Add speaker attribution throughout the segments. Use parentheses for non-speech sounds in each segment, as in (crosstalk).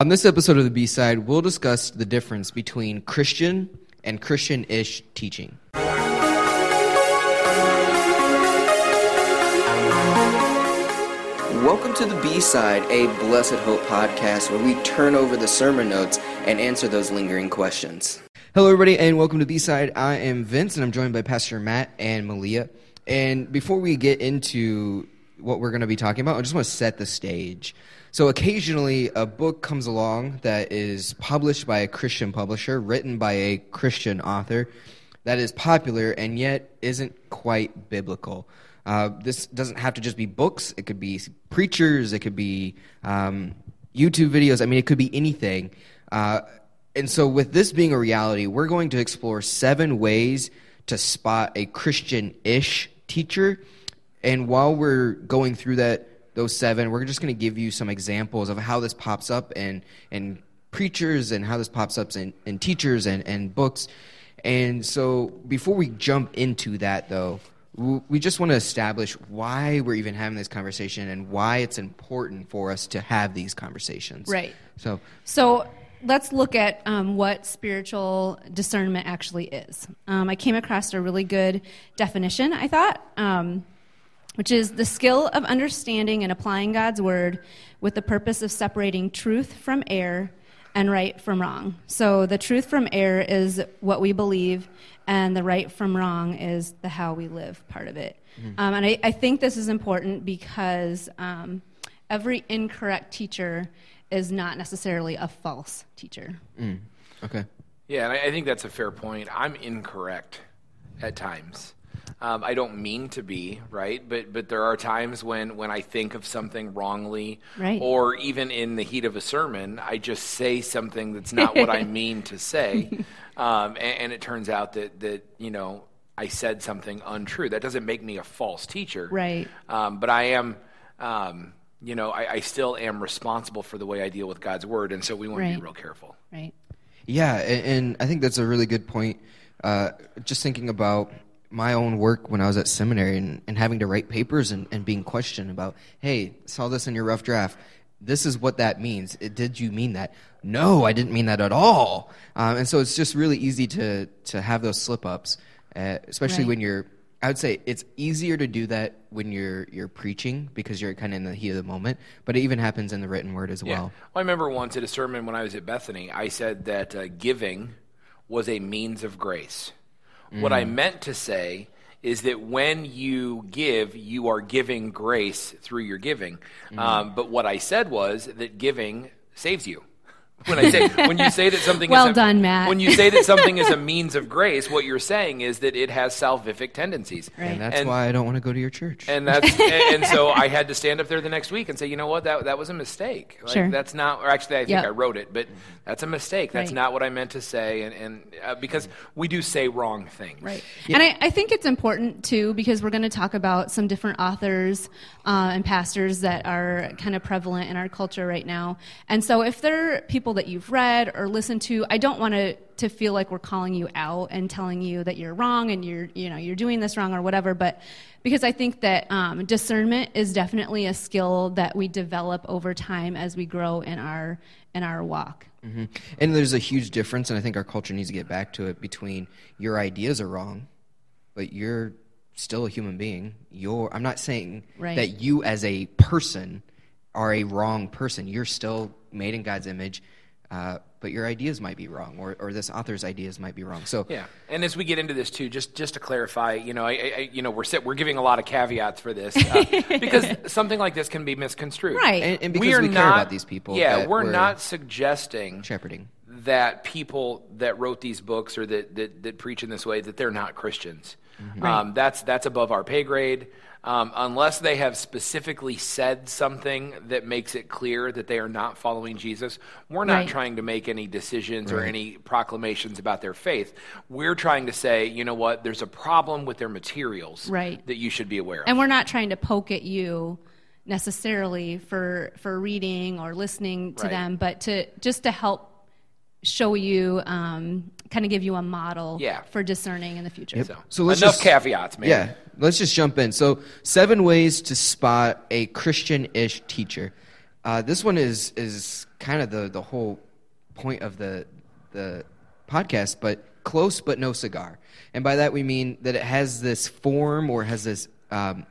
Speaker 1: On this episode of the B side, we'll discuss the difference between Christian and Christian ish teaching. Welcome to the B side, a Blessed Hope podcast where we turn over the sermon notes and answer those lingering questions. Hello, everybody, and welcome to B side. I am Vince, and I'm joined by Pastor Matt and Malia. And before we get into what we're going to be talking about, I just want to set the stage. So occasionally a book comes along that is published by a Christian publisher, written by a Christian author, that is popular and yet isn't quite biblical. Uh, this doesn't have to just be books, it could be preachers, it could be um, YouTube videos. I mean, it could be anything. Uh, and so, with this being a reality, we're going to explore seven ways to spot a Christian ish teacher. And while we're going through that, those seven, we're just going to give you some examples of how this pops up in, in preachers and how this pops up in, in teachers and, and books. And so before we jump into that, though, we just want to establish why we're even having this conversation and why it's important for us to have these conversations.
Speaker 2: Right.
Speaker 1: So,
Speaker 2: so let's look at um, what spiritual discernment actually is. Um, I came across a really good definition, I thought. Um, which is the skill of understanding and applying God's word with the purpose of separating truth from error and right from wrong. So the truth from error is what we believe, and the right from wrong is the how we live part of it. Mm. Um, and I, I, think this is important because um, every incorrect teacher is not necessarily a false teacher.
Speaker 1: Mm. Okay.
Speaker 3: Yeah, and I, I think that's a fair point. I'm incorrect at times. Um, I don't mean to be, right? But but there are times when when I think of something wrongly,
Speaker 2: right.
Speaker 3: or even in the heat of a sermon, I just say something that's not what I (laughs) mean to say, um, and, and, it turns out that that you know I said something untrue. That doesn't make me a false teacher,
Speaker 2: right?
Speaker 3: Um, but I am. Um, you know, I, I, still am responsible for the way I deal with God's word, and so we want right. to be real careful.
Speaker 2: Right.
Speaker 1: Yeah, and, and, I think that's a really good point. Uh, just thinking about my own work when I was at seminary and, and having to write papers and, and being questioned about, hey, saw this in your rough draft. This is what that means. Did you mean that? No, I didn't mean that at all. Um, and so it's just really easy to to have those slip ups, uh, especially right. when you're. I would say it's easier to do that when you're you're preaching because you're kind of in the heat of the moment. But it even happens in the written word as
Speaker 3: yeah.
Speaker 1: well.
Speaker 3: well I remember once at a sermon when I was at Bethany, I said that uh, giving was a means of grace. Mm. What I mm. meant to say is that when you give, you are giving grace through your giving. Mm. Um, but what I said was that giving saves you. When I say when you say that something (laughs)
Speaker 2: well
Speaker 3: is a,
Speaker 2: done, Matt.
Speaker 3: When you say that something is a (laughs) means of grace, what you're saying is that it has salvific tendencies.
Speaker 1: Right. And that's and, why I don't want to go to your church.
Speaker 3: And that's (laughs) and, and, so I had to stand up there the next week and say, you know what, that that was a mistake. Like,
Speaker 2: sure.
Speaker 3: That's not. Or actually, I think yep. I wrote it, but that's a mistake. That's
Speaker 2: right.
Speaker 3: not what I meant to say. And and uh, because we do say wrong things.
Speaker 2: Right. Yeah. And I, I think it's important too because we're going to talk about some different authors uh, and pastors that are kind of prevalent in our culture right now. And so if they're people that you've read or listened to. I don't want to to feel like we're calling you out and telling you that you're wrong and you're you know you're doing this wrong or whatever. But because I think that um, discernment is definitely a skill that we develop over time as we grow in our in our walk.
Speaker 1: Mm-hmm. And there's a huge difference, and I think our culture needs to get back to it between your ideas are wrong, but you're still a human being. You're I'm not saying
Speaker 2: right.
Speaker 1: that you as a person are a wrong person. You're still made in God's image. Uh, but your ideas might be wrong, or, or this author's ideas might be wrong. So
Speaker 3: yeah, and as we get into this too, just just to clarify, you know, I, I you know, we're we're giving a lot of caveats for this uh, (laughs) because something like this can be misconstrued,
Speaker 2: right?
Speaker 1: And, and because we, are we care
Speaker 3: not,
Speaker 1: about these people,
Speaker 3: yeah, we're, we're, not suggesting
Speaker 1: shepherding
Speaker 3: that people that wrote these books or that that, that preach in this way that they're not Christians. Mm-hmm. Um, that's that's above our pay grade um, unless they have specifically said something that makes it clear that they are not following Jesus, we're not
Speaker 2: right.
Speaker 3: trying to make any decisions right. or any proclamations about their faith. We're trying to say, you know what, there's a problem with their materials
Speaker 2: right.
Speaker 3: that you should be aware of.
Speaker 2: And we're not trying to poke at you necessarily for for reading or listening to right. them, but to just to help show you um, kind of give you a model
Speaker 3: yeah.
Speaker 2: for discerning in the future.
Speaker 3: Yep. So, so let's enough just, caveats, man.
Speaker 1: Yeah, let's just jump in. So, seven ways to spot a Christian-ish teacher. Uh, this one is is kind of the the whole point of the the podcast, but close but no cigar. And by that we mean that it has this form or has this um,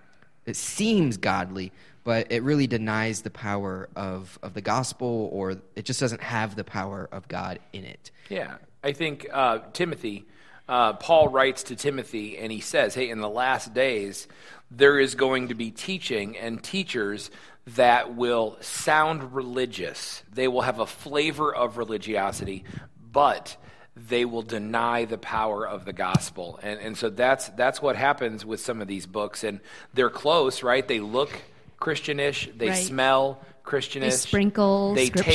Speaker 1: it seems godly, but it really denies the power of, of the gospel or it just doesn't have the power of God in it.
Speaker 3: Yeah. I think uh, Timothy, uh, Paul writes to Timothy and he says, Hey, in the last days, there is going to be teaching and teachers that will sound religious. They will have a flavor of religiosity, but they will deny the power of the gospel. And, and so that's, that's what happens with some of these books. And they're close, right? They look Christianish, they
Speaker 2: Right.
Speaker 3: smell Christianish,
Speaker 2: They sprinkle
Speaker 3: they
Speaker 2: scripture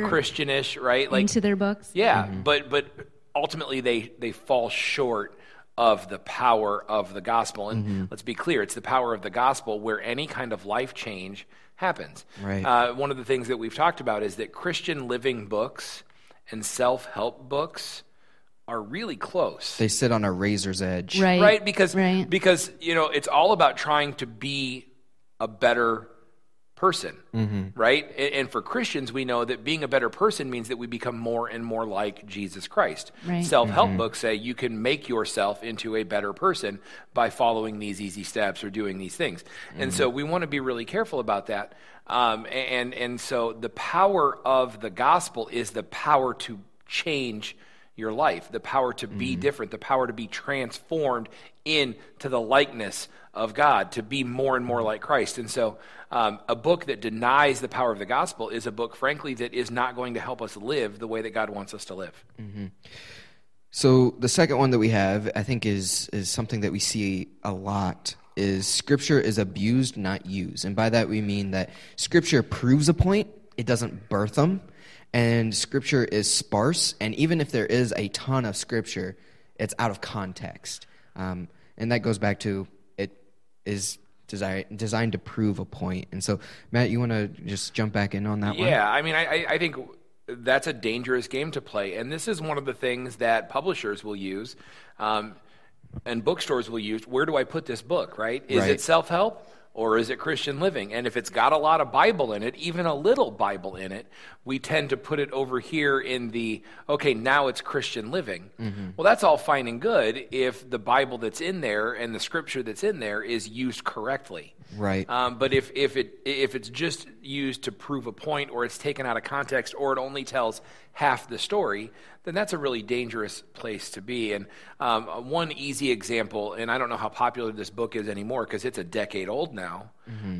Speaker 3: taste Christianish, right? Like,
Speaker 2: into their books.
Speaker 3: yeah, but but ultimately they they fall short of the power of the gospel. And let's be clear, it's the power of the gospel where any kind of life change happens.
Speaker 1: Right.
Speaker 3: Uh, one of the things that we've talked about is that Christian living books and self help books are really close.
Speaker 1: They sit on a razor's edge.
Speaker 2: Right.
Speaker 3: right because
Speaker 2: Right.
Speaker 3: because you know it's all about trying to be a better person mm-hmm. right? And, and for christians we know that being a better person means that we become more and more like jesus christ.
Speaker 2: Right.
Speaker 3: self-help mm-hmm. books say you can make yourself into a better person by following these easy steps or doing these things. And so mm-hmm. we want to be really careful about that. Um, and and so the power of the gospel is the power to change your life, the power to be mm-hmm. different, the power to be transformed into the likeness of God, to be more and more mm-hmm. like Christ. And so, um, a book that denies the power of the gospel is a book, frankly, that is not going to help us live the way that God wants us to live. Mm-hmm.
Speaker 1: So the second one that we have, I think, is is something that we see a lot. Is Scripture is abused, not used, and by that we mean that Scripture proves a point; it doesn't birth them, and Scripture is sparse, and even if there is a ton of Scripture, it's out of context, um, and that goes back to it is designed designed to prove a point. And so, Matt, you want to just jump back in on that one?
Speaker 3: Yeah, I mean, I, I- think that's a dangerous game to play, and this is one of the things that publishers will use, um, and bookstores will use. Where do I put this book? Right? Is
Speaker 1: Right.
Speaker 3: it self help? Or is it Christian living? And if it's got a lot of Bible in it, even a little Bible in it, we tend to put it over here in the, okay, now it's Christian living. Well, that's all fine and good if the Bible that's in there and the scripture that's in there is used correctly.
Speaker 1: Right.
Speaker 3: Um, but if, if, it, if it's just used to prove a point or it's taken out of context or it only tells half the story, then that's a really dangerous place to be. And um, one easy example, and I don't know how popular this book is anymore because it's a decade old now,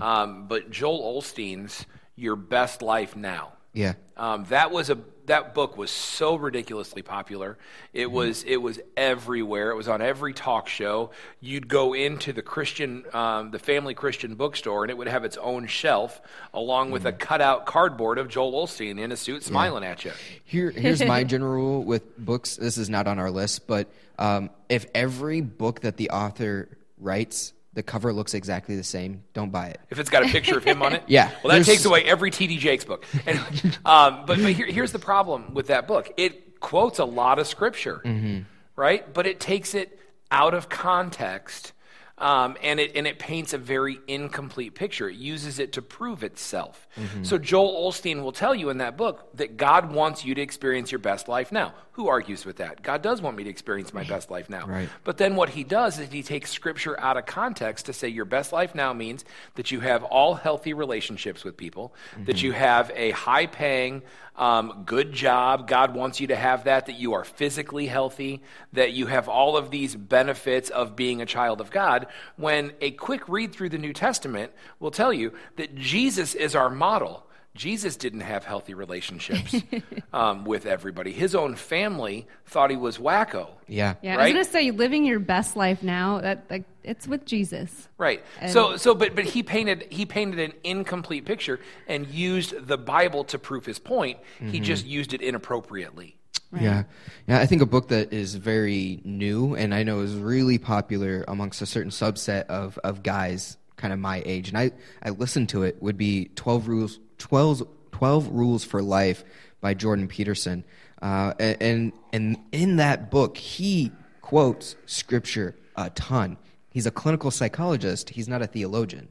Speaker 3: um, but Joel Osteen's Your Best Life Now.
Speaker 1: Yeah.
Speaker 3: Um, that was a that book was so ridiculously popular. It was it was everywhere. It was on every talk show. You'd go into the Christian, um, the family Christian bookstore, and it would have its own shelf, along with a cutout cardboard of Joel Olstein in a suit, smiling at you.
Speaker 1: Here, here's my (laughs) general rule with books. This is not on our list, but um, if every book that the author writes, the cover looks exactly the same, don't buy it.
Speaker 3: If it's got a picture of him on it, (laughs)
Speaker 1: Yeah,
Speaker 3: Well, that
Speaker 1: there's-
Speaker 3: takes away every T.D. Jakes book. (laughs) And, um, but but here, here's the problem with that book: it quotes a lot of scripture,
Speaker 1: Mm-hmm.
Speaker 3: right? But it takes it out of context, um, and it and it paints a very incomplete picture. It uses it to prove itself.
Speaker 1: Mm-hmm.
Speaker 3: So Joel Osteen will tell you in that book that God wants you to experience your best life now. Who argues with that? God does want me to experience my best life now.
Speaker 1: Right.
Speaker 3: But then what he does is he takes scripture out of context to say your best life now means that you have all healthy relationships with people, that you have a high paying, um, good job. God wants you to have that, that you are physically healthy, that you have all of these benefits of being a child of God. When a quick read through the New Testament will tell you that Jesus is our model. Jesus didn't have healthy relationships (laughs) um, with everybody. His own family thought he was wacko.
Speaker 1: Yeah.
Speaker 2: Yeah, I was gonna say living your best life now. That like it's with Jesus.
Speaker 3: Right.
Speaker 2: And-
Speaker 3: so so but but he painted he painted an incomplete picture and used the Bible to prove his point. He just used it inappropriately.
Speaker 1: Yeah, yeah. I think a book that is very new and I know is really popular amongst a certain subset of, of guys, kind of my age, and I I listened to it would be Twelve Rules 12, 12 Rules for Life by Jordan Peterson, uh, and and in that book he quotes scripture a ton. He's a clinical psychologist. He's not a theologian.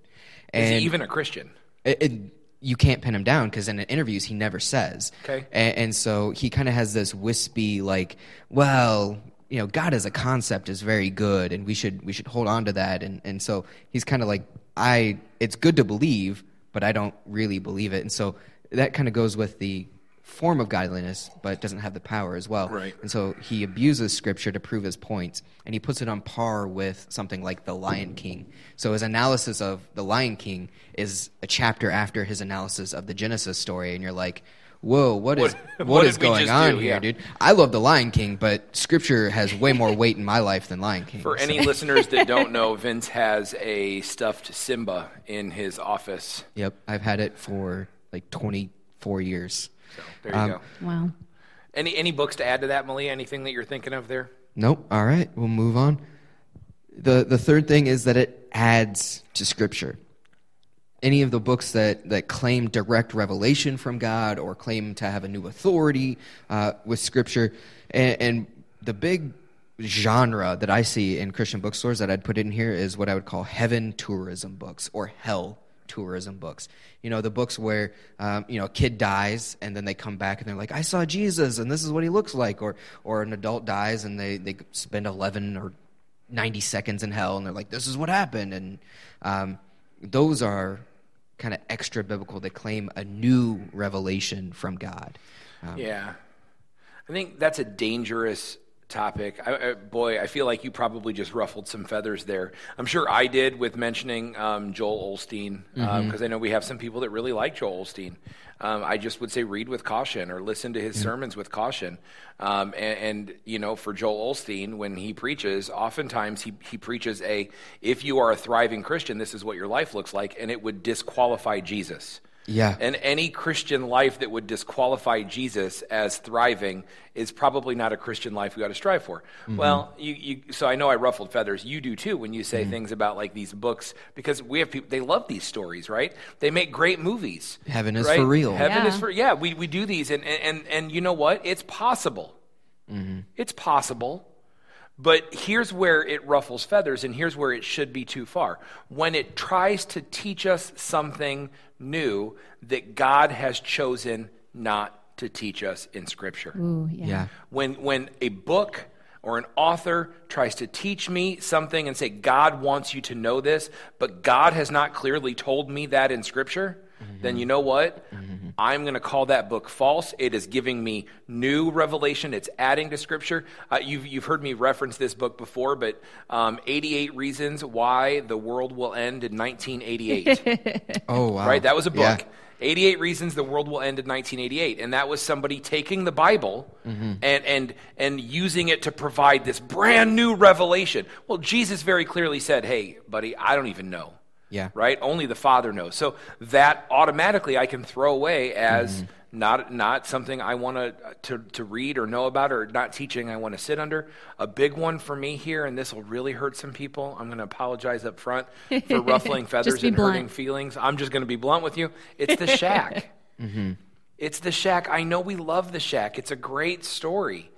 Speaker 3: Is
Speaker 1: And
Speaker 3: he even a Christian?
Speaker 1: it, it, you can't pin him down because in interviews he never says.
Speaker 3: Okay.
Speaker 1: And, and so he kind of has this wispy, like, well, you know, God as a concept is very good, and we should we should hold on to that. And and so he's kind of like, I, it's good to believe, but I don't really believe it. And so that kind of goes with the form of godliness, but doesn't have the power as well.
Speaker 3: Right.
Speaker 1: And so he abuses scripture to prove his points, and he puts it on par with something like The Lion King. So his analysis of The Lion King is a chapter after his analysis of the Genesis story, and you're like, whoa, what is
Speaker 3: What- (laughs)
Speaker 1: what is going on
Speaker 3: do?
Speaker 1: here,
Speaker 3: Yeah.
Speaker 1: dude? I love The Lion King, but scripture has way more weight in my life than Lion King.
Speaker 3: For
Speaker 1: So-
Speaker 3: any listeners that don't (laughs) know, Vince has a stuffed Simba in his office.
Speaker 1: Yep, I've had it for like 24 years.
Speaker 3: So there you
Speaker 1: Um,
Speaker 3: go.
Speaker 2: Wow.
Speaker 3: Any any books to add to that, Malia? Anything that you're thinking of there?
Speaker 1: Nope. All right, we'll move on. The the third thing is that it adds to scripture. Any of the books that, that claim direct revelation from God or claim to have a new authority uh, with scripture, and, and the big genre that I see in Christian bookstores that I'd put in here is what I would call heaven tourism books or hell tourism books. You know, the books where, um, you know, a kid dies and then they come back and they're like, I saw Jesus and this is what he looks like. Or, or an adult dies and they, they spend 11 or 90 seconds in hell and they're like, this is what happened. And um, those are kind of extra biblical. They claim a new revelation from God. Um,
Speaker 3: Yeah, I think that's a dangerous topic. I, I, boy, I feel like you probably just ruffled some feathers there. I'm sure I did with mentioning um, Joel Osteen because I know we have some people that really like Joel Osteen. Um, I just would say read with caution or listen to his sermons with caution. Um, and, and you know, for Joel Osteen, when he preaches, oftentimes he he preaches a if you are a thriving Christian, this is what your life looks like, and it would disqualify Jesus.
Speaker 1: Yeah.
Speaker 3: And any Christian life that would disqualify Jesus as thriving is probably not a Christian life we ought to strive for. Mm-hmm. Well, you, you, so I know I ruffled feathers. You do too when you say mm-hmm. things about like these books because we have people they love these stories, right? They make great movies.
Speaker 1: Heaven is
Speaker 3: right?
Speaker 1: for real.
Speaker 3: Heaven is
Speaker 2: Yeah.
Speaker 3: for yeah. We we do these and and and, and you know what? It's possible. Mm-hmm. It's possible. But here's where it ruffles feathers, and here's where it should be too far. When it tries to teach us something new that God has chosen not to teach us in Scripture.
Speaker 2: Ooh, yeah.
Speaker 1: yeah.
Speaker 3: When, when a book or an author tries to teach me something and say, God wants you to know this, but God has not clearly told me that in Scripture, then you know what? I'm going to call that book false. It is giving me new revelation. It's adding to Scripture. Uh, you've, you've heard me reference this book before, but um, 88 Reasons Why the World Will End in 1988. (laughs)
Speaker 1: Oh, wow.
Speaker 3: Right? That was a
Speaker 1: Yeah.
Speaker 3: book. 88 Reasons the World Will End in 1988. And that was somebody taking the Bible
Speaker 1: Mm-hmm.
Speaker 3: and, and, and using it to provide this brand new revelation. Well, Jesus very clearly said, hey, buddy, I don't even know.
Speaker 1: Yeah.
Speaker 3: Right? Only the Father knows. So that automatically I can throw away as
Speaker 1: Mm-hmm.
Speaker 3: not, not something I want to, to, to read or know about or not teaching I want to sit under. A big one for me here, and this will really hurt some people. I'm going to apologize up front for (laughs) ruffling feathers and hurting feelings. I'm just going to be blunt with you. It's the shack. (laughs) It's the shack. I know we love the shack. It's a great story.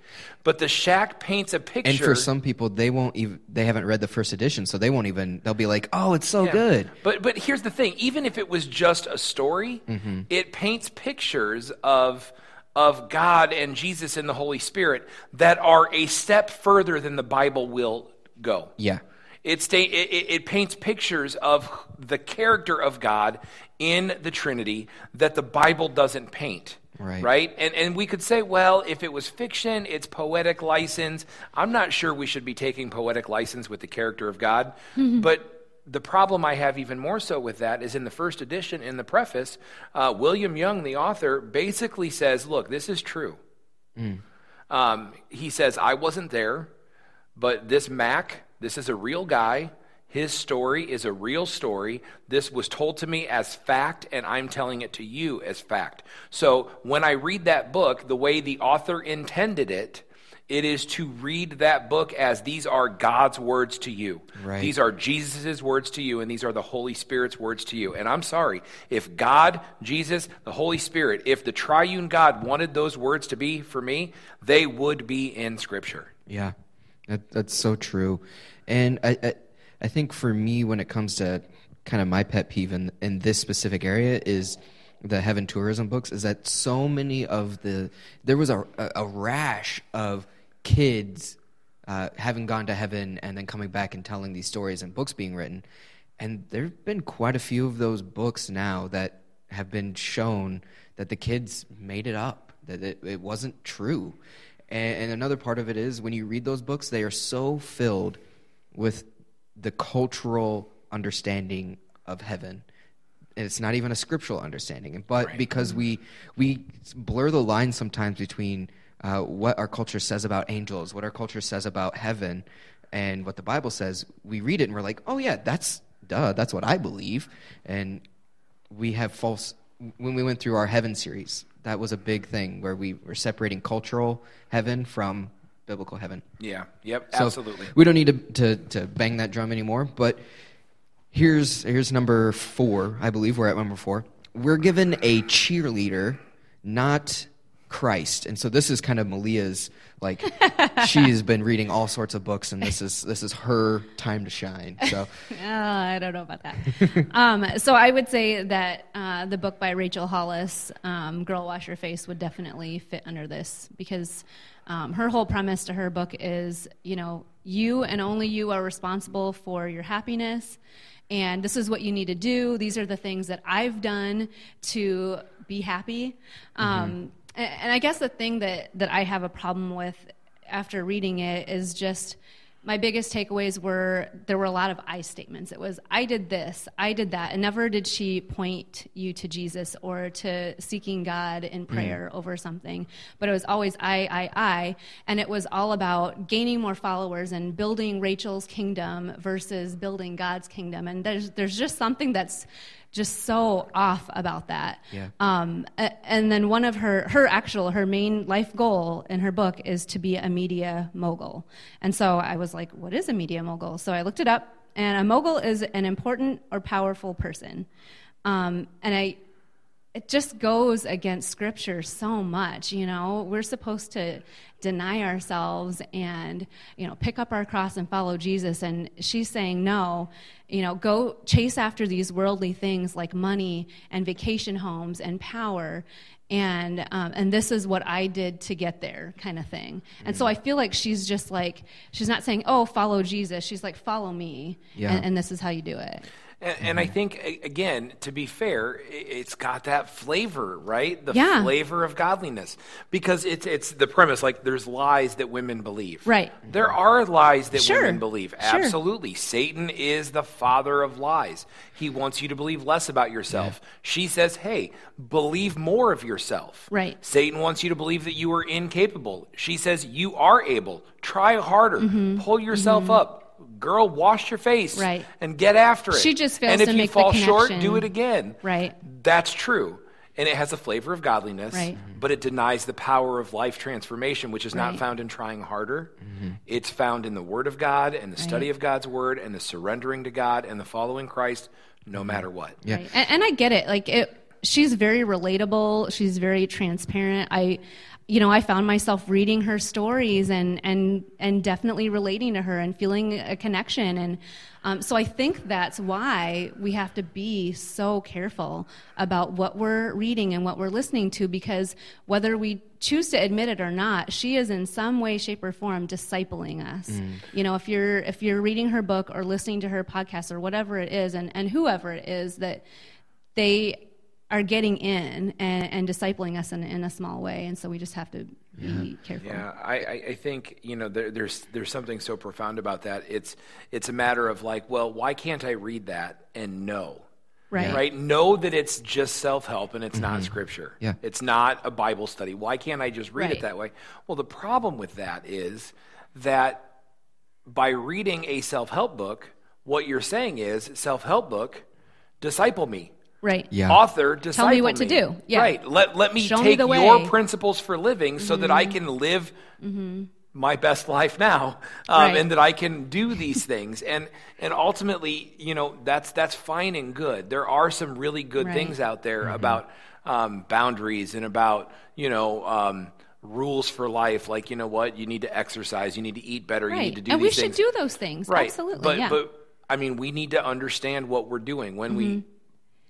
Speaker 3: But the shack paints a picture.
Speaker 1: And for some people, they won't even, they haven't read the first edition, so they won't even, they'll be like, oh, it's so
Speaker 3: Yeah.
Speaker 1: good.
Speaker 3: But but here's the thing: even if it was just a story,
Speaker 1: Mm-hmm.
Speaker 3: it paints pictures of of God and Jesus and the Holy Spirit that are a step further than the Bible will go.
Speaker 1: Yeah.
Speaker 3: It, sta- it, it, it paints pictures of the character of God in the Trinity that the Bible doesn't paint.
Speaker 1: Right.
Speaker 3: Right? And, and we could say, well, if it was fiction, it's poetic license. I'm not sure we should be taking poetic license with the character of God. But the problem I have even more so with that is in the first edition, in the preface, uh, William Young, the author, basically says, look, this is true. Um, he says, I wasn't there, but this Mack, this is a real guy. His story is a real story. This was told to me as fact, and I'm telling it to you as fact. So when I read that book, the way the author intended it, it is to read that book as these are God's words to you.
Speaker 1: Right.
Speaker 3: These are Jesus' words to you, and these are the Holy Spirit's words to you. And I'm sorry, if God, Jesus, the Holy Spirit, if the triune God wanted those words to be for me, they would be in Scripture.
Speaker 1: Yeah, that, that's so true. And I, I, I think for me, when it comes to kind of my pet peeve in, in this specific area, is the heaven tourism books is that so many of the there was a a, rash of kids uh, having gone to heaven and then coming back and telling these stories and books being written, and there have been quite a few of those books now that have been shown that the kids made it up that it, it wasn't true. And, and another part of it is when you read those books, they are so filled with the cultural understanding of heaven. And it's not even a scriptural understanding. But
Speaker 3: Right.
Speaker 1: because we we blur the line sometimes between uh, what our culture says about angels what our culture says about heaven and what the bible says we read it and we're like oh yeah that's duh that's what i believe. And we have false when we went through our heaven series that was a big thing where we were separating cultural heaven from biblical heaven
Speaker 3: Yeah. Yep.
Speaker 1: so
Speaker 3: absolutely.
Speaker 1: We don't need to, to, to bang that drum anymore. But here's here's number four. I believe we're at number four. We're given a cheerleader, not Christ. And so this is kind of Malia's like (laughs) she's been reading all sorts of books, and this is this is her time to shine. (laughs) So
Speaker 2: Oh, I don't know about that. um, so I would say that uh, the book by Rachel Hollis, um, "Girl Wash Your Face," would definitely fit under this because um, her whole premise to her book is, you know, you and only you are responsible for your happiness, and this is what you need to do. These are the things that I've done to be happy. Um, a- and I guess the thing that that I have a problem with after reading it is just my biggest takeaways were there were a lot of I statements. It was, I did this, I did that. And never did she point you to Jesus or to seeking God in mm-hmm. prayer over something. But it was always I, I, I. And it was all about gaining more followers and building Rachel's kingdom versus building God's kingdom. And there's, there's just something that's just so off about that.
Speaker 1: Yeah.
Speaker 2: Um, and then one of her, her actual, her main life goal in her book is to be a media mogul. And so I was like, what is a media mogul? So I looked it up, and a mogul is an important or powerful person. Um, and I, it just goes against scripture so much you know we're supposed to deny ourselves and you know pick up our cross and follow jesus and she's saying no you know go chase after these worldly things like money and vacation homes and power and um, and this is what I did to get there, kind of thing. And so I feel like she's just like she's not saying, "Oh, follow Jesus." She's like, "Follow me,"
Speaker 1: Yeah.
Speaker 2: and, and this is how you do it.
Speaker 3: And, and I mm-hmm. think again, to be fair, it's got that flavor, right? The
Speaker 2: Yeah.
Speaker 3: flavor of godliness, because it's it's the premise. Like there's lies that women believe.
Speaker 2: Right.
Speaker 3: There are lies that
Speaker 2: Sure.
Speaker 3: women believe.
Speaker 2: Sure.
Speaker 3: Absolutely. Satan is the father of lies. He wants you to believe less about yourself. She says, "Hey, believe more of yourself."
Speaker 2: Right.
Speaker 3: Satan wants you to believe that you are incapable. She says, "You are able. Try harder. Mm-hmm. Pull yourself mm-hmm. up." Girl, wash your face
Speaker 2: Mm-hmm. Right.
Speaker 3: and get after it.
Speaker 2: She just fails
Speaker 3: and if
Speaker 2: to
Speaker 3: you
Speaker 2: make the
Speaker 3: fall short, do it again.
Speaker 2: Right.
Speaker 3: That's true. And it has a flavor of godliness,
Speaker 2: Right.
Speaker 3: but it denies the power of life transformation, which is not found in trying harder. It's found in the Word of God and the study of God's Word and the surrendering to God and the following Christ no matter what.
Speaker 1: Yeah.
Speaker 2: Right. And, and I get it. Like it, she's very relatable. She's very transparent. I, you know, I found myself reading her stories and and and definitely relating to her and feeling a connection. And um, so I think that's why we have to be so careful about what we're reading and what we're listening to, because whether we choose to admit it or not, she is in some way, shape, or form discipling us. You know, if you're if you're reading her book or listening to her podcast or whatever it is, and and whoever it is that they are getting in and, and discipling us in, in a small way, and so we just have to be careful.
Speaker 3: Yeah, I, I, I think you know there, there's there's something so profound about that. It's it's a matter of like, well, why can't I read that and know?
Speaker 2: Right.
Speaker 3: Right. Know that it's just self help and it's not mm-hmm. scripture.
Speaker 1: Yeah.
Speaker 3: It's not a Bible study. Why can't I just read
Speaker 2: Right.
Speaker 3: it that way? Well, the problem with that is that by reading a self help book, what you're saying is self help book, disciple me.
Speaker 2: Right.
Speaker 1: Yeah.
Speaker 3: Author, disciple tell
Speaker 2: me what to do. Yeah.
Speaker 3: Right. Let, let me
Speaker 2: Show
Speaker 3: take
Speaker 2: the
Speaker 3: your
Speaker 2: way. Mm-hmm.
Speaker 3: principles for living so that I can live my best life now um,
Speaker 2: Right.
Speaker 3: and that I can do these things. And, and ultimately, you know, that's, that's fine and good. There are some really good
Speaker 2: Right.
Speaker 3: things out there about um, boundaries and about, you know, um, rules for life. Like, you know what? You need to exercise. You need to eat better. You need to do
Speaker 2: and we
Speaker 3: these
Speaker 2: should do those things.
Speaker 3: Right.
Speaker 2: Absolutely.
Speaker 3: But,
Speaker 2: yeah.
Speaker 3: but I mean, we need to understand what we're doing when we
Speaker 2: Mm-hmm.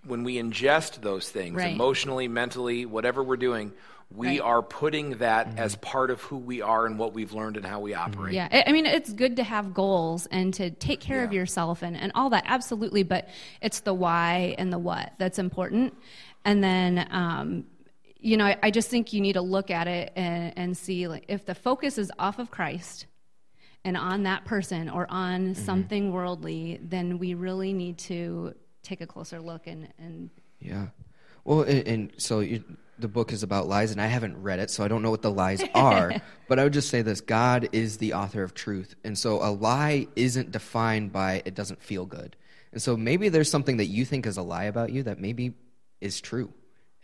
Speaker 3: When we ingest those things
Speaker 2: Right.
Speaker 3: emotionally, mentally, whatever we're doing, we
Speaker 2: Right.
Speaker 3: are putting that mm-hmm. as part of who we are and what we've learned and how we mm-hmm. operate.
Speaker 2: Yeah, I I mean, it's good to have goals and to take care of yourself and, and all that, absolutely. But it's the why and the what that's important. And then, um, you know, I, I just think you need to look at it and, and see like if the focus is off of Christ and on that person or on mm-hmm. something worldly, then we really need to take a closer look and, and
Speaker 1: Yeah. Well, and, and so you, the book is about lies, and I haven't read it, so I don't know what the lies (laughs) are. but I would just say this God is the author of truth. And so a lie isn't defined by it doesn't feel good. And so maybe there's something that you think is a lie about you that maybe is true.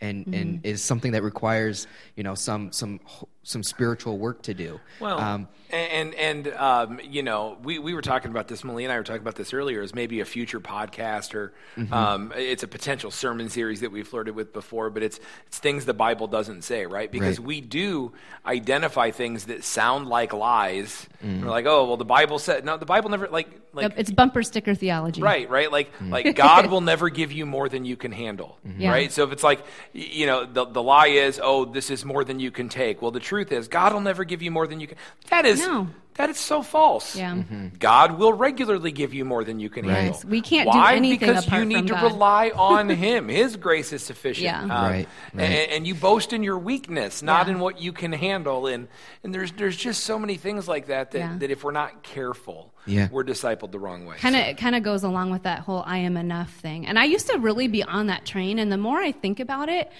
Speaker 1: And, and mm-hmm. is something that requires you know some some some spiritual work to do.
Speaker 3: Well,
Speaker 1: um,
Speaker 3: and and um, you know, we, we were talking about this. Malia and I were talking about this earlier. Is maybe a future podcast, or
Speaker 1: Mm-hmm.
Speaker 3: um, it's a potential sermon series that we flirted with before. But it's it's things the Bible doesn't say, right? Because
Speaker 1: Right.
Speaker 3: we do identify things that sound like lies.
Speaker 1: Mm.
Speaker 3: We're like, oh, well, the Bible said no. The Bible never like like
Speaker 2: it's bumper sticker theology.
Speaker 3: Right, right. Like,
Speaker 1: Mm-hmm.
Speaker 3: like God (laughs) will never give you more than you can handle.
Speaker 2: Yeah.
Speaker 3: Right. So if it's like, you know, the, the lie is, oh, this is more than you can take. Well, the truth is, God will never give you more than you can. That is,
Speaker 2: No.
Speaker 3: that is so false.
Speaker 2: Yeah.
Speaker 3: God will regularly give you more than you can handle.
Speaker 2: Yes, we can't do
Speaker 3: Why?
Speaker 2: anything
Speaker 3: because
Speaker 2: apart
Speaker 3: you need
Speaker 2: from
Speaker 3: to
Speaker 2: God.
Speaker 3: rely (laughs) on Him. His grace is sufficient.
Speaker 2: Yeah.
Speaker 3: Um,
Speaker 1: Right,
Speaker 3: And,
Speaker 1: right.
Speaker 3: and you boast in your weakness, not
Speaker 2: Yeah.
Speaker 3: in what you can handle. And and there's there's just so many things like that that,
Speaker 2: Yeah.
Speaker 3: that if we're not careful,
Speaker 1: Yeah.
Speaker 3: we're discipled the wrong way.
Speaker 2: kind of it kind of goes along with that whole I am enough thing. And I used to really be on that train, and the more I think about it,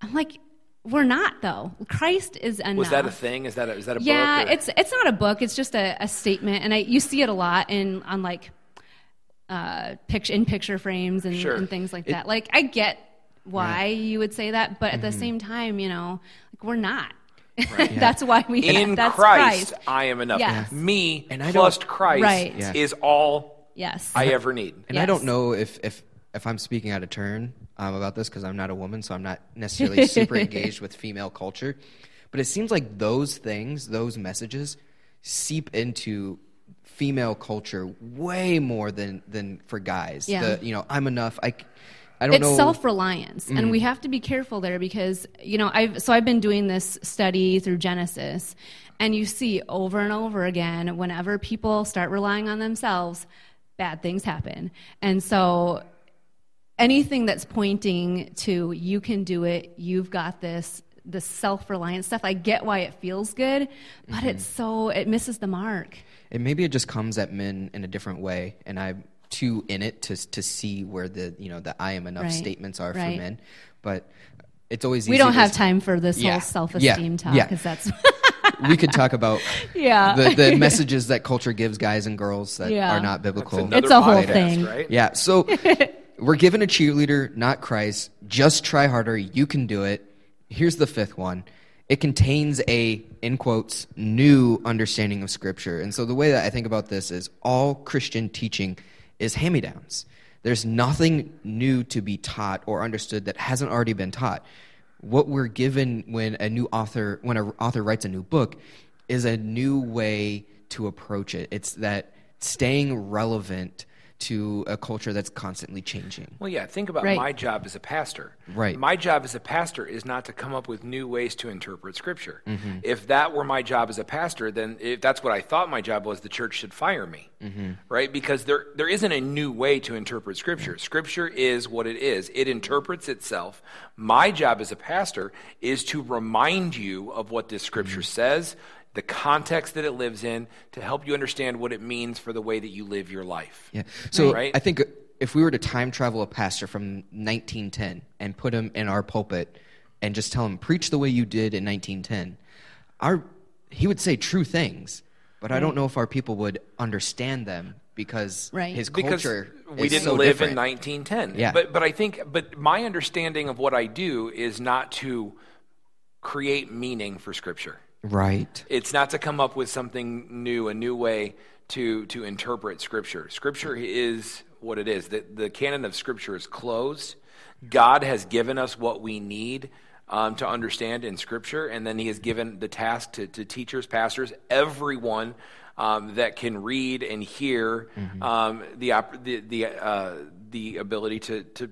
Speaker 2: I'm like, we're not though. Christ is enough.
Speaker 3: Was that a thing? Is that a, is that a
Speaker 2: Yeah,
Speaker 3: book? or-
Speaker 2: it's it's not a book. It's just a, a statement, and I you see it a lot in on like uh, picture in picture frames and,
Speaker 3: Sure.
Speaker 2: and things like that. Like I get why you would say that, but at
Speaker 3: Mm-hmm.
Speaker 2: the same time, you know, like we're not. (laughs) that's why we
Speaker 3: in
Speaker 2: that's
Speaker 3: Christ, I am enough.
Speaker 2: Yes.
Speaker 3: Me
Speaker 1: And I
Speaker 3: plus Christ
Speaker 2: Right.
Speaker 1: Yeah.
Speaker 3: is all
Speaker 2: Yes.
Speaker 3: I ever need.
Speaker 1: And I don't know if if if I'm speaking out of turn um, about this because I'm not a woman, so I'm not necessarily super (laughs) engaged with female culture. But it seems like those things, those messages, seep into female culture way more than than for guys.
Speaker 2: Yeah.
Speaker 1: The, you know, I'm enough. I. I don't
Speaker 2: it's
Speaker 1: know. Mm.
Speaker 2: self-reliance and we have to be careful there because you know i've so i've been doing this study through genesis and you see over and over again whenever people start relying on themselves bad things happen and so anything that's pointing to you can do it you've got this the self-reliant stuff i get why it feels good but
Speaker 1: Mm-hmm.
Speaker 2: it's so it misses the mark
Speaker 1: and maybe it just comes at men in a different way, and I'm too in it to to see where the you know the I am enough
Speaker 2: Right.
Speaker 1: statements are
Speaker 2: Right.
Speaker 1: for men. But it's always
Speaker 2: we don't have time for this
Speaker 1: Yeah.
Speaker 2: whole self-esteem
Speaker 1: Yeah.
Speaker 2: talk
Speaker 1: Yeah.
Speaker 2: because that's (laughs)
Speaker 1: we could talk about (laughs)
Speaker 2: yeah
Speaker 1: the, the (laughs) messages that culture gives guys and girls that
Speaker 2: Yeah.
Speaker 1: are not biblical.
Speaker 2: It's a whole
Speaker 3: podcast,
Speaker 2: thing.
Speaker 3: right?
Speaker 1: Yeah, so we're given a cheerleader, not Christ. Just try harder. You can do it. Here's the fifth one. It contains a, in quotes, new understanding of Scripture. And so the way that I think about this is all Christian teaching is hand me downs. There's nothing new to be taught or understood that hasn't already been taught. What we're given when a new author, when an author writes a new book, is a new way to approach it. It's that staying relevant to a culture that's constantly changing.
Speaker 3: Well, yeah, think about
Speaker 2: Right.
Speaker 3: my job as a pastor.
Speaker 1: Right.
Speaker 3: My job as a pastor is not to come up with new ways to interpret Scripture.
Speaker 1: Mm-hmm.
Speaker 3: If that were my job as a pastor, then if that's what I thought my job was, the church should fire me.
Speaker 1: Mm-hmm.
Speaker 3: Right? Because there, there isn't a new way to interpret Scripture. Scripture is what it is, it interprets itself. My job as a pastor is to remind you of what this Scripture
Speaker 1: Mm-hmm.
Speaker 3: says. The context that it lives in to help you understand what it means for the way that you live your life.
Speaker 1: Yeah. So
Speaker 3: Right.
Speaker 1: I think if we were to time travel a pastor from 1910 and put him in our pulpit and just tell him preach the way you did in 1910, our he would say true things, but I don't know if our people would understand them because
Speaker 2: Right.
Speaker 1: his
Speaker 3: because
Speaker 1: culture
Speaker 3: we
Speaker 1: is
Speaker 3: didn't
Speaker 1: so
Speaker 3: live
Speaker 1: different.
Speaker 3: in 1910
Speaker 1: Yeah.
Speaker 3: but but i think but my understanding of what i do is not to create meaning for scripture
Speaker 1: Right.
Speaker 3: it's not to come up with something new a new way to to interpret scripture. Scripture is what it is. The, the canon of scripture is closed. God has given us what we need um, to understand in scripture and then he has given the task to, to teachers pastors everyone um, that can read and hear um, the, the, the, uh, the ability to, to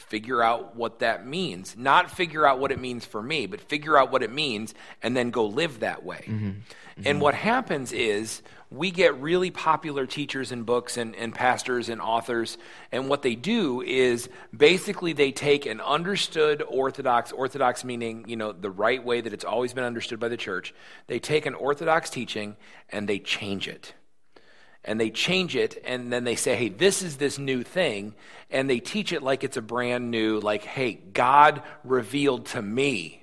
Speaker 3: figure out what that means. Not figure out what it means for me, but figure out what it means and then go live that way. Mm-hmm. Mm-hmm. And what happens is we get really popular teachers and books and, and pastors and authors, and what they do is basically they take an understood orthodox, orthodox meaning, you know, the right way that it's always been understood by the church, they take an orthodox teaching and they change it and they change it and then they say hey this is this new thing and they teach it like it's a brand new like hey god revealed to me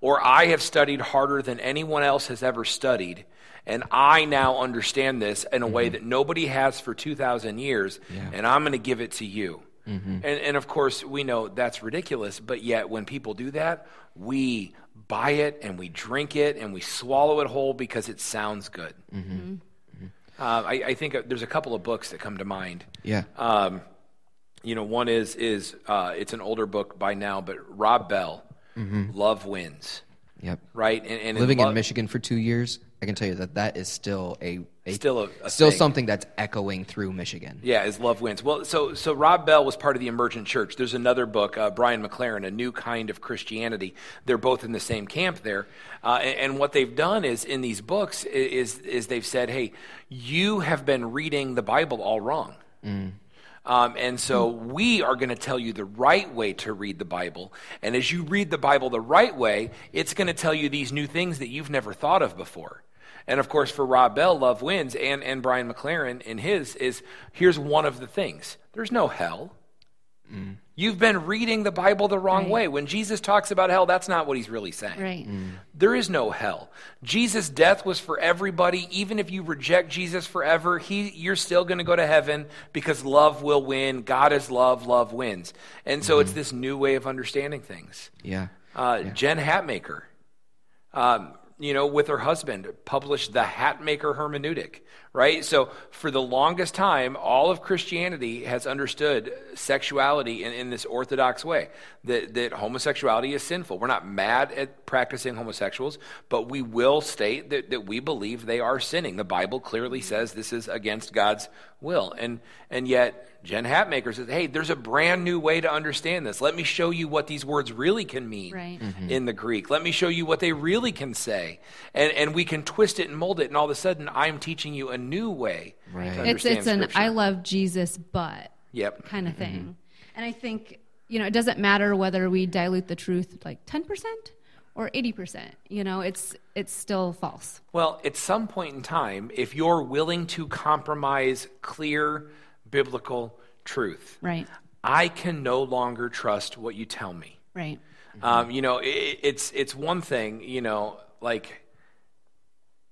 Speaker 3: or i have studied harder than anyone else has ever studied and i now understand this in a mm-hmm. way that nobody has for 2000 years yeah. and i'm going to give it to you mm-hmm. and, and of course we know that's ridiculous but yet when people do that we buy it and we drink it and we swallow it whole because it sounds good mm-hmm. Uh, I, I, think uh, there's a couple of books that come to mind.
Speaker 1: Yeah. Um,
Speaker 3: you know, one is is uh, it's an older book by now, but Rob Bell, mm-hmm. Love Wins.
Speaker 1: Yep.
Speaker 3: Right.
Speaker 1: And, and living in, in Michigan for two years, I can tell you that that is still a, a
Speaker 3: still a, a
Speaker 1: still
Speaker 3: thing.
Speaker 1: something that's echoing through Michigan.
Speaker 3: Yeah, is love wins. Well, so so Rob Bell was part of the emergent church. There's another book, uh, Brian McLaren, a new kind of Christianity. They're both in the same camp there, uh, and, and, what they've done is in these books is is they've said, hey, you have been reading the Bible all wrong. Mm. Um, and so we are going to tell you the right way to read the Bible. And as you read the Bible the right way, it's going to tell you these new things that you've never thought of before. And of course, for Rob Bell, Love Wins, and, and Brian McLaren in his, is here's one of the things there's no hell. Mm. You've been reading the Bible the wrong right. way. When Jesus talks about hell, that's not what he's really saying.
Speaker 2: Right. Mm.
Speaker 3: There is no hell. Jesus' death was for everybody. Even if you reject Jesus forever, he, you're still going to go to heaven because love will win. God is love. Love wins. And so mm-hmm. it's this new way of understanding things.
Speaker 1: Yeah.
Speaker 3: Uh,
Speaker 1: yeah.
Speaker 3: Jen Hatmaker. Um, you know, with her husband, published the Hatmaker hermeneutic, right? So for the longest time, all of Christianity has understood sexuality in, in this orthodox way that, that homosexuality is sinful. We're not mad at practicing homosexuals, but we will state that, that we believe they are sinning. The Bible clearly says this is against God's will. And, and yet, Jen Hatmaker says, hey, there's a brand new way to understand this. Let me show you what these words really can mean right. mm-hmm. in the Greek. Let me show you what they really can say. And, and we can twist it and mold it, and all of a sudden, I'm teaching you a new way right. to
Speaker 2: It's, it's
Speaker 3: an
Speaker 2: I love Jesus, but
Speaker 3: yep.
Speaker 2: kind of thing. Mm-hmm. And I think, you know, it doesn't matter whether we dilute the truth like 10% or 80%. You know, it's it's still false.
Speaker 3: Well, at some point in time, if you're willing to compromise clear biblical truth.
Speaker 2: Right.
Speaker 3: I can no longer trust what you tell me.
Speaker 2: Right.
Speaker 3: Um, you know, it, it's it's one thing. You know, like.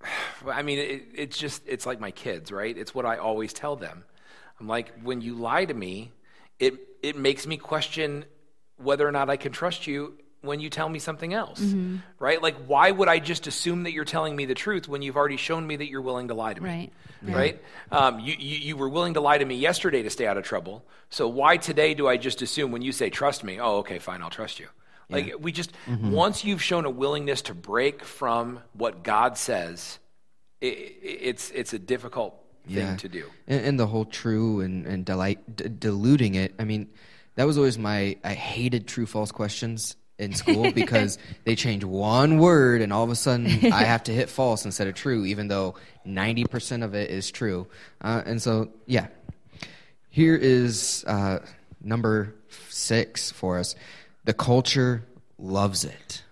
Speaker 3: (sighs) I mean, it, it's just, it's like my kids, right? It's what I always tell them. I'm like, when you lie to me, it, it makes me question whether or not I can trust you when you tell me something else, mm-hmm. right? Like, why would I just assume that you're telling me the truth when you've already shown me that you're willing to lie to me?
Speaker 2: Right.
Speaker 3: Right. Um, you, you, you, were willing to lie to me yesterday to stay out of trouble. So why today do I just assume when you say trust me? Oh, okay, fine, I'll trust you. Yeah. Like we just mm-hmm. once you've shown a willingness to break from what God says, it, it's it's a difficult thing yeah. to do.
Speaker 1: And, and, the whole true and and delight, d- diluting it. I mean, that was always my I hated true false questions in school (laughs) because they change one word and all of a sudden I (laughs) have to hit false instead of true, even though 90% of it is true. Uh, and so, yeah. Here is uh, number six for us. The culture loves it.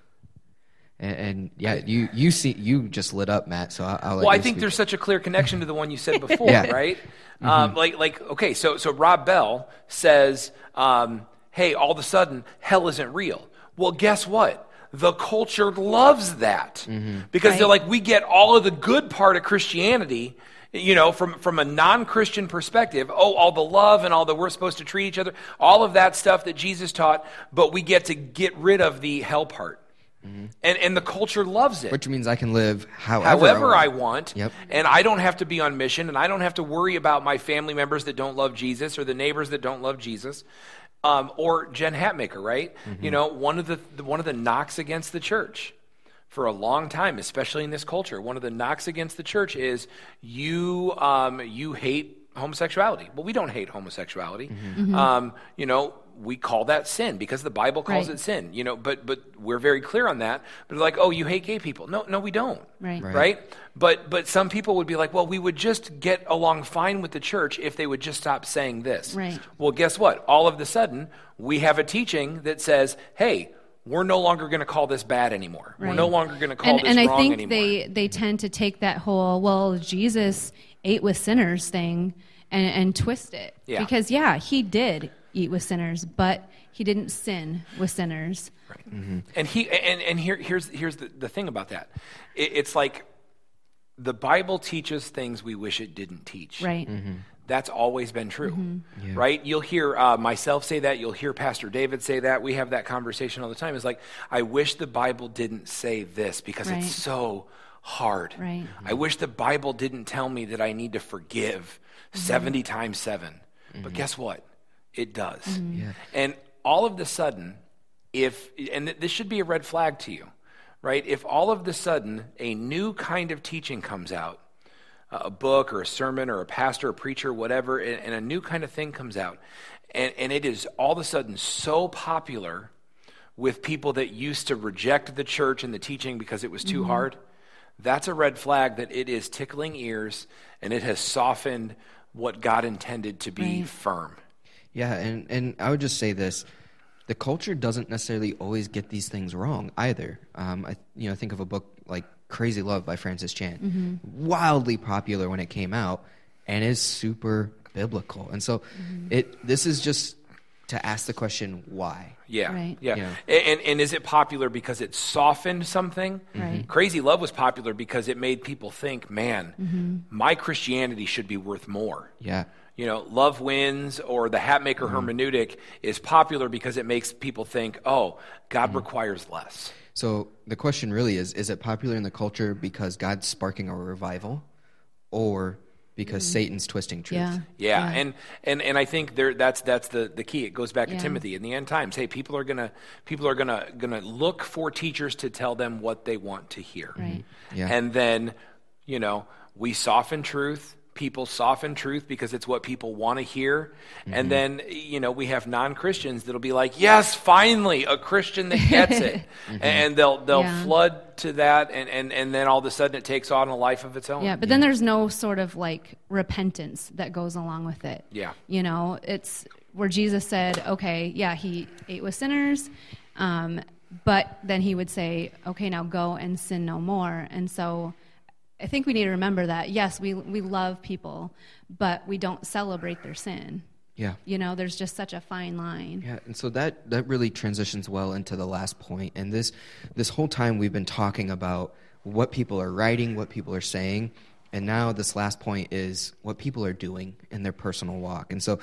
Speaker 1: And, and, yeah, you you see you just lit up, Matt. So I'll, I'll
Speaker 3: well,
Speaker 1: I
Speaker 3: think there's such a clear connection to the one you said (laughs) before, yeah. right? Mm-hmm. Um, like like okay, so so Rob Bell says, um, hey, all of a sudden hell isn't real. Well, guess what? The culture loves that mm-hmm. because right. they're like, we get all of the good part of Christianity, you know, from, from a non Christian perspective. Oh, all the love and all the we're supposed to treat each other, all of that stuff that Jesus taught, but we get to get rid of the hell part. Mm-hmm. And, and the culture loves it.
Speaker 1: Which means I can live however,
Speaker 3: however
Speaker 1: I
Speaker 3: want. I want.
Speaker 1: Yep.
Speaker 3: And I don't have to be on mission, and I don't have to worry about my family members that don't love Jesus or the neighbors that don't love Jesus. Um, or Jen Hatmaker, right? Mm-hmm. You know, one of the one of the knocks against the church for a long time, especially in this culture, one of the knocks against the church is you um, you hate homosexuality. Well, we don't hate homosexuality. Mm-hmm. mm-hmm. Um, you know, we call that sin because the Bible calls
Speaker 2: Right.
Speaker 3: it sin. You know, but but we're very clear on that. But like, oh, you hate gay people? No, no, we don't.
Speaker 2: Right.
Speaker 1: Right.
Speaker 3: Right. But but some people would be like, well, we would just get along fine with the church if they would just stop saying this.
Speaker 2: Right.
Speaker 3: Well, guess what? All of a sudden, we have a teaching that says, hey. We're no longer going to call this bad anymore. We're no longer going to call
Speaker 2: and,
Speaker 3: this
Speaker 2: and I think
Speaker 3: anymore.
Speaker 2: they they tend to take that whole well Jesus ate with sinners thing and, and twist it
Speaker 3: Yeah.
Speaker 2: because yeah he did eat with sinners but he didn't sin with sinners Right. Mm-hmm.
Speaker 3: And he and, and here here's here's the, the thing about that. It, it's like the Bible teaches things we wish it didn't teach.
Speaker 2: right mm-hmm.
Speaker 3: That's always been true, mm-hmm. right? You'll hear uh, myself say that. You'll hear Pastor David say that. We have that conversation all the time. It's like I wish the Bible didn't say this because
Speaker 2: Right.
Speaker 3: it's so hard.
Speaker 2: Right.
Speaker 3: I wish the Bible didn't tell me that I need to forgive mm-hmm. seventy times 7 But mm-hmm. guess what? It does.
Speaker 1: Yeah.
Speaker 3: And all of the sudden, if, and th- this should be a red flag to you, right? If all of the sudden a new kind of teaching comes out, a book or a sermon or a pastor or preacher, whatever, and, and a new kind of thing comes out, and, and it is all of a sudden so popular with people that used to reject the church and the teaching because it was too hard, that's a red flag that it is tickling ears and it has softened what God intended to be
Speaker 2: Right.
Speaker 3: firm.
Speaker 1: Yeah, and, and I would just say this: the culture doesn't necessarily always get these things wrong either. Um, I you know think of a book like Crazy Love by Francis Chan, mm-hmm. wildly popular when it came out, and is super biblical. And so, mm-hmm. it this is just to ask the question why.
Speaker 3: Yeah,
Speaker 2: Right.
Speaker 3: yeah.
Speaker 1: Yeah.
Speaker 3: A- And, and is it popular because it softened something? Mm-hmm.
Speaker 2: Right.
Speaker 3: Crazy Love was popular because it made people think, man,
Speaker 2: Mm-hmm.
Speaker 3: my Christianity should be worth more.
Speaker 1: Yeah,
Speaker 3: You know, Love Wins or the Hatmaker hermeneutic is popular because it makes people think, oh, God requires less.
Speaker 1: So the question really is: Is it popular in the culture because God's sparking a revival, or because mm-hmm. Satan's twisting truth?
Speaker 2: yeah
Speaker 3: Yeah, and and and I think there that's that's the the key. It goes back to Timothy in the end times. Hey, people are gonna people are gonna gonna look for teachers to tell them what they want to hear.
Speaker 2: Right. Mm-hmm.
Speaker 1: Yeah.
Speaker 3: And then, you know, we soften truth. People soften truth because it's what people want to hear.
Speaker 1: Mm-hmm.
Speaker 3: And then, you know, we have non Christians that'll be like, yes, finally, a Christian that gets it. (laughs)
Speaker 1: Mm-hmm.
Speaker 3: And they'll they'll
Speaker 2: Yeah.
Speaker 3: flood to that and, and, and then all of a sudden it takes on a life of its own.
Speaker 2: Yeah, but then there's no sort of like repentance that goes along with it.
Speaker 3: Yeah.
Speaker 2: You know, it's where Jesus said, okay, yeah, he ate with sinners, um, but then he would say, okay, now go and sin no more. And so I think we need to remember that, yes, we, we love people, but we don't celebrate their sin.
Speaker 1: Yeah.
Speaker 2: You know, there's just such a fine line.
Speaker 1: Yeah, and so that that really transitions well into the last point. And this this whole time we've been talking about what people are writing, what people are saying, and now this last point is what people are doing in their personal walk. And so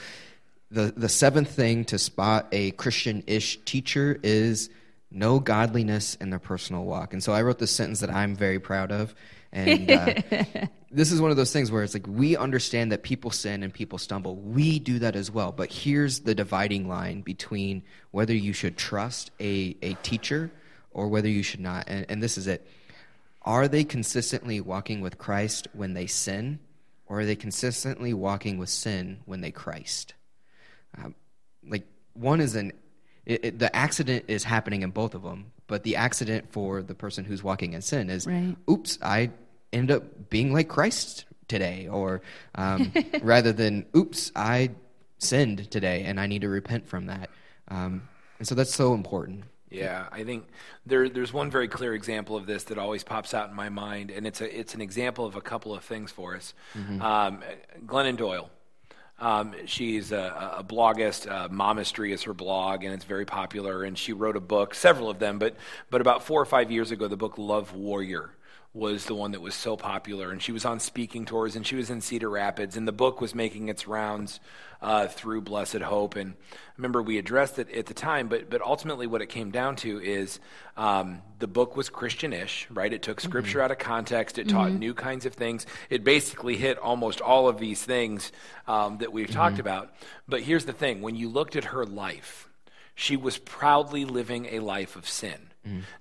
Speaker 1: the the seventh thing to spot a Christian-ish teacher is no godliness in their personal walk. And so I wrote this sentence that I'm very proud of. And uh, (laughs) this is one of those things where it's like we understand that people sin and people stumble. We do that as well. But here's the dividing line between whether you should trust a, a teacher or whether you should not. And, and this is it. Are they consistently walking with Christ when they sin, or are they consistently walking with sin when they Christ? Um, like one is an it, it, the accident is happening in both of them, but the accident for the person who's walking in sin is,
Speaker 2: Right.
Speaker 1: oops, I ended up being like Christ today, or um, (laughs) rather than, oops, I sinned today and I need to repent from that. Um, and so that's so important.
Speaker 3: Yeah, I think there, there's one very clear example of this that always pops out in my mind, and it's a, it's an example of a couple of things for us. Um, Glennon Doyle, um, she's a, a bloggist. Uh, Momastery is her blog, and it's very popular. And she wrote a book, several of them, but but about four or five years ago, the book Love Warrior was the one that was so popular. And she was on speaking tours, and she was in Cedar Rapids, and the book was making its rounds uh, through Blessed Hope. And I remember we addressed it at the time, but but ultimately, what it came down to is um, the book was Christianish, right? It took scripture out of context. It taught new kinds of things. It basically hit almost all of these things um, that we've talked about. But here's the thing: when you looked at her life, she was proudly living a life of sin,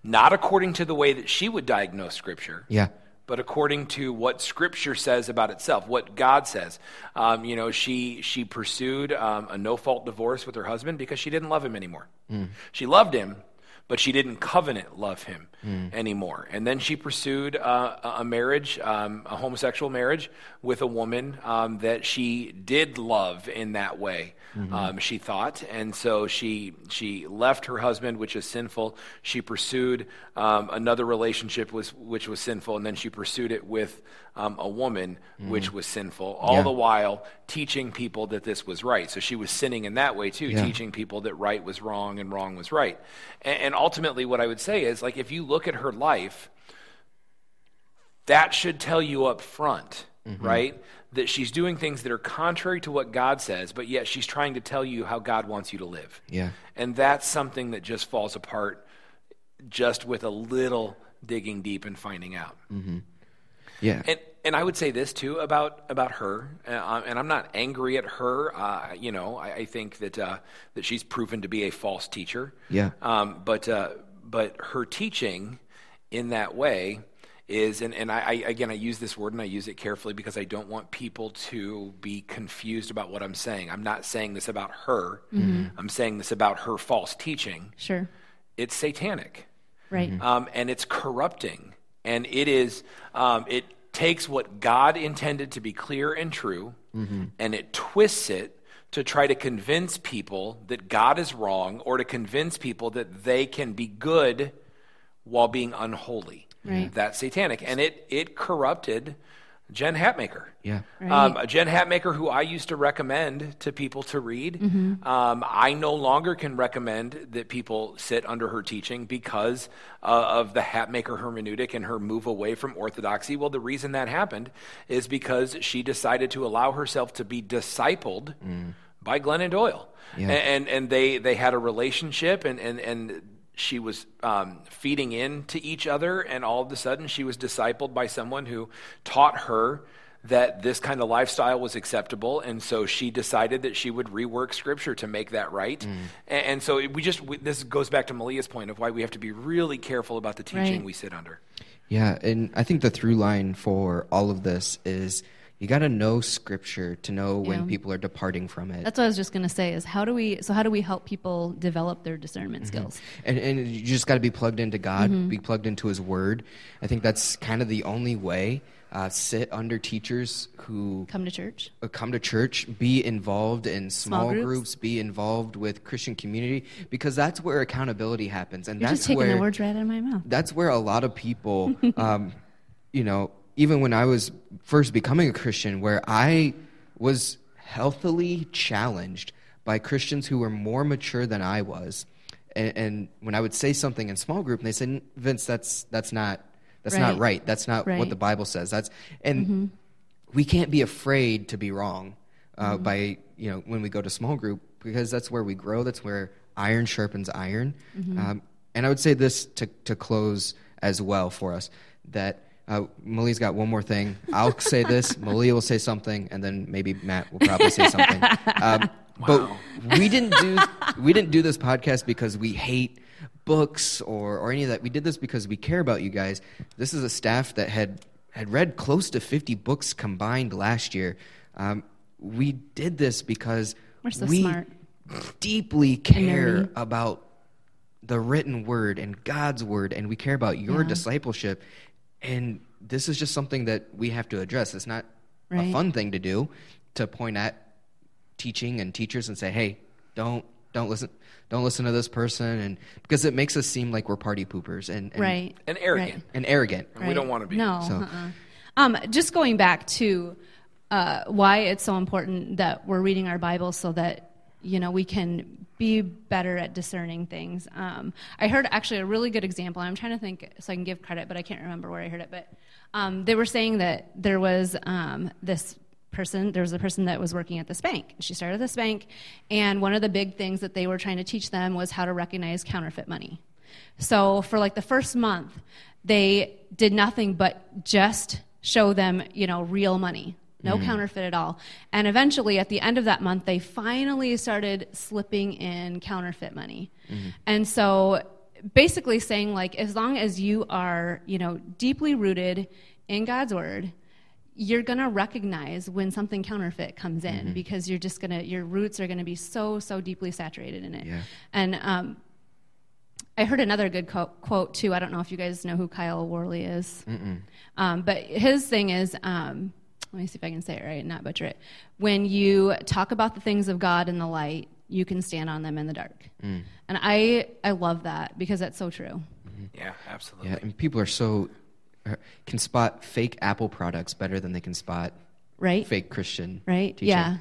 Speaker 3: not according to the way that she would diagnose scripture,
Speaker 1: Yeah.
Speaker 3: but according to what Scripture says about itself, what God says. Um, you know, she she pursued um, a no fault divorce with her husband because she didn't love him anymore. Mm. She loved him, but she didn't covenant love him mm. anymore. And then she pursued uh, a marriage, um, a homosexual marriage, with a woman um, that she did love in that way. Mm-hmm. Um, she thought, and so she she left her husband, which is sinful. She pursued um, another relationship, was which was sinful, and then she pursued it with um, a woman, mm. which was sinful. All yeah. the while teaching people that this was right. So she was sinning in that way too, yeah. teaching people that right was wrong and wrong was right. And, and ultimately, what I would say is, like, if you look at her life, that should tell you up front, mm-hmm. right? That she's doing things that are contrary to what God says, but yet she's trying to tell you how God wants you to live.
Speaker 1: Yeah.
Speaker 3: And that's something that just falls apart just with a little digging deep and finding out.
Speaker 1: Mm-hmm. Yeah.
Speaker 3: And and I would say this too about about her, uh, and I'm not angry at her. Uh, you know, I, I think that uh, that she's proven to be a false teacher.
Speaker 1: Yeah.
Speaker 3: Um, but uh, but her teaching in that way is and, and I, I, again I use this word and I use it carefully because I don't want people to be confused about what I'm saying. I'm not saying this about her. Mm-hmm. I'm saying this about her false teaching.
Speaker 2: Sure.
Speaker 3: It's satanic.
Speaker 2: Right. Mm-hmm.
Speaker 3: Um, and it's corrupting. And it is um, it takes what God intended to be clear and true mm-hmm. and it twists it to try to convince people that God is wrong or to convince people that they can be good while being unholy.
Speaker 2: Right.
Speaker 3: That's satanic. And it, it corrupted Jen Hatmaker.
Speaker 1: Yeah.
Speaker 3: Right. Um, Jen Hatmaker, who I used to recommend to people to read. Mm-hmm. Um, I no longer can recommend that people sit under her teaching because uh, of the Hatmaker hermeneutic and her move away from orthodoxy. Well, the reason that happened is because she decided to allow herself to be discipled mm. by Glennon Doyle. Yeah. And, and they, they had a relationship, and, and, and she was um, feeding into each other, and all of a sudden she was discipled by someone who taught her that this kind of lifestyle was acceptable, and so she decided that she would rework Scripture to make that right. Mm. And, and, so we just we, this goes back to Malia's point of why we have to be really careful about the teaching right. we sit under.
Speaker 1: Yeah, and I think the through line for all of this is you got to know scripture to know when yeah. people are departing from it
Speaker 2: that's what i was just going to say is how do we so how do we help people develop their discernment mm-hmm. skills
Speaker 1: and, and you just got to be plugged into god mm-hmm. be plugged into his word i think that's kind of the only way uh, sit under teachers who
Speaker 2: come to church
Speaker 1: uh, come to church be involved in small, small groups. groups. be involved with christian community because that's where accountability happens and
Speaker 2: You're
Speaker 1: that's
Speaker 2: just taking
Speaker 1: where
Speaker 2: the words right out of my mouth
Speaker 1: that's where a lot of people (laughs) um, you know even when I was first becoming a Christian, where I was healthily challenged by Christians who were more mature than I was. And, and when I would say something in small group, and they said, "Vince, that's that's not that's right. not right. That's not right. what the Bible says." That's and mm-hmm. we can't be afraid to be wrong uh, mm-hmm. by you know when we go to small group because that's where we grow. That's where iron sharpens iron. Mm-hmm. Um, and I would say this to to close as well for us that uh, Malia's got one more thing. I'll (laughs) say this. Malia will say something, and then maybe Matt will probably say something. (laughs) Um, wow. But we didn't do we didn't do this podcast because we hate books or or any of that. We did this because we care about you guys. This is a staff that had had read close to fifty books combined last year. Um, we did this because
Speaker 2: we're so
Speaker 1: we
Speaker 2: smart.
Speaker 1: deeply care about the written word and God's word, and we care about your yeah. discipleship. And this is just something that we have to address. It's not right. a fun thing to do to point at teaching and teachers and say, "Hey, don't don't listen don't listen to this person and because it makes us seem like we're party poopers and, and
Speaker 2: right
Speaker 3: and arrogant
Speaker 2: right.
Speaker 1: and arrogant
Speaker 3: and we don't want to be
Speaker 2: no so. uh-uh. um, just going back to uh, why it's so important that we're reading our bible so that you know we can be better at discerning things. Um, I heard actually a really good example. I'm trying to think so I can give credit, but I can't remember where I heard it. But um, they were saying that there was um, this person, there was a person that was working at this bank. She started this bank, and one of the big things that they were trying to teach them was how to recognize counterfeit money. So for like the first month, they did nothing but just show them, you know, real money no mm. counterfeit at all. And eventually, at the end of that month, they finally started slipping in counterfeit money. Mm. And so, basically, saying like, as long as you are, you know, deeply rooted in God's word, you're going to recognize when something counterfeit comes in
Speaker 1: Mm-hmm.
Speaker 2: because you're just going to your roots are going to be so so deeply saturated in it.
Speaker 1: Yeah.
Speaker 2: And um, I heard another good quote, quote too. I don't know if you guys know who Kyle Worley is, um, but his thing is. Um, let me see if I can say it right and not butcher it. When you talk about the things of God in the light, you can stand on them in the dark.
Speaker 1: Mm.
Speaker 2: And I, I love that because that's so true.
Speaker 3: Yeah, absolutely.
Speaker 1: Yeah, and people are so uh, can spot fake Apple products better than they can spot
Speaker 2: Right?
Speaker 1: fake Christian
Speaker 2: Right,
Speaker 1: teaching.
Speaker 2: yeah.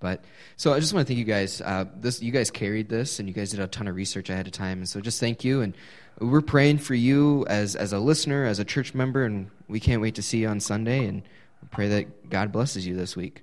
Speaker 1: But so I just want to thank you guys. Uh, this you guys carried this, and you guys did a ton of research ahead of time, and so just thank you. And we're praying for you as as a listener, as a church member, and we can't wait to see you on Sunday. And pray that God blesses you this week.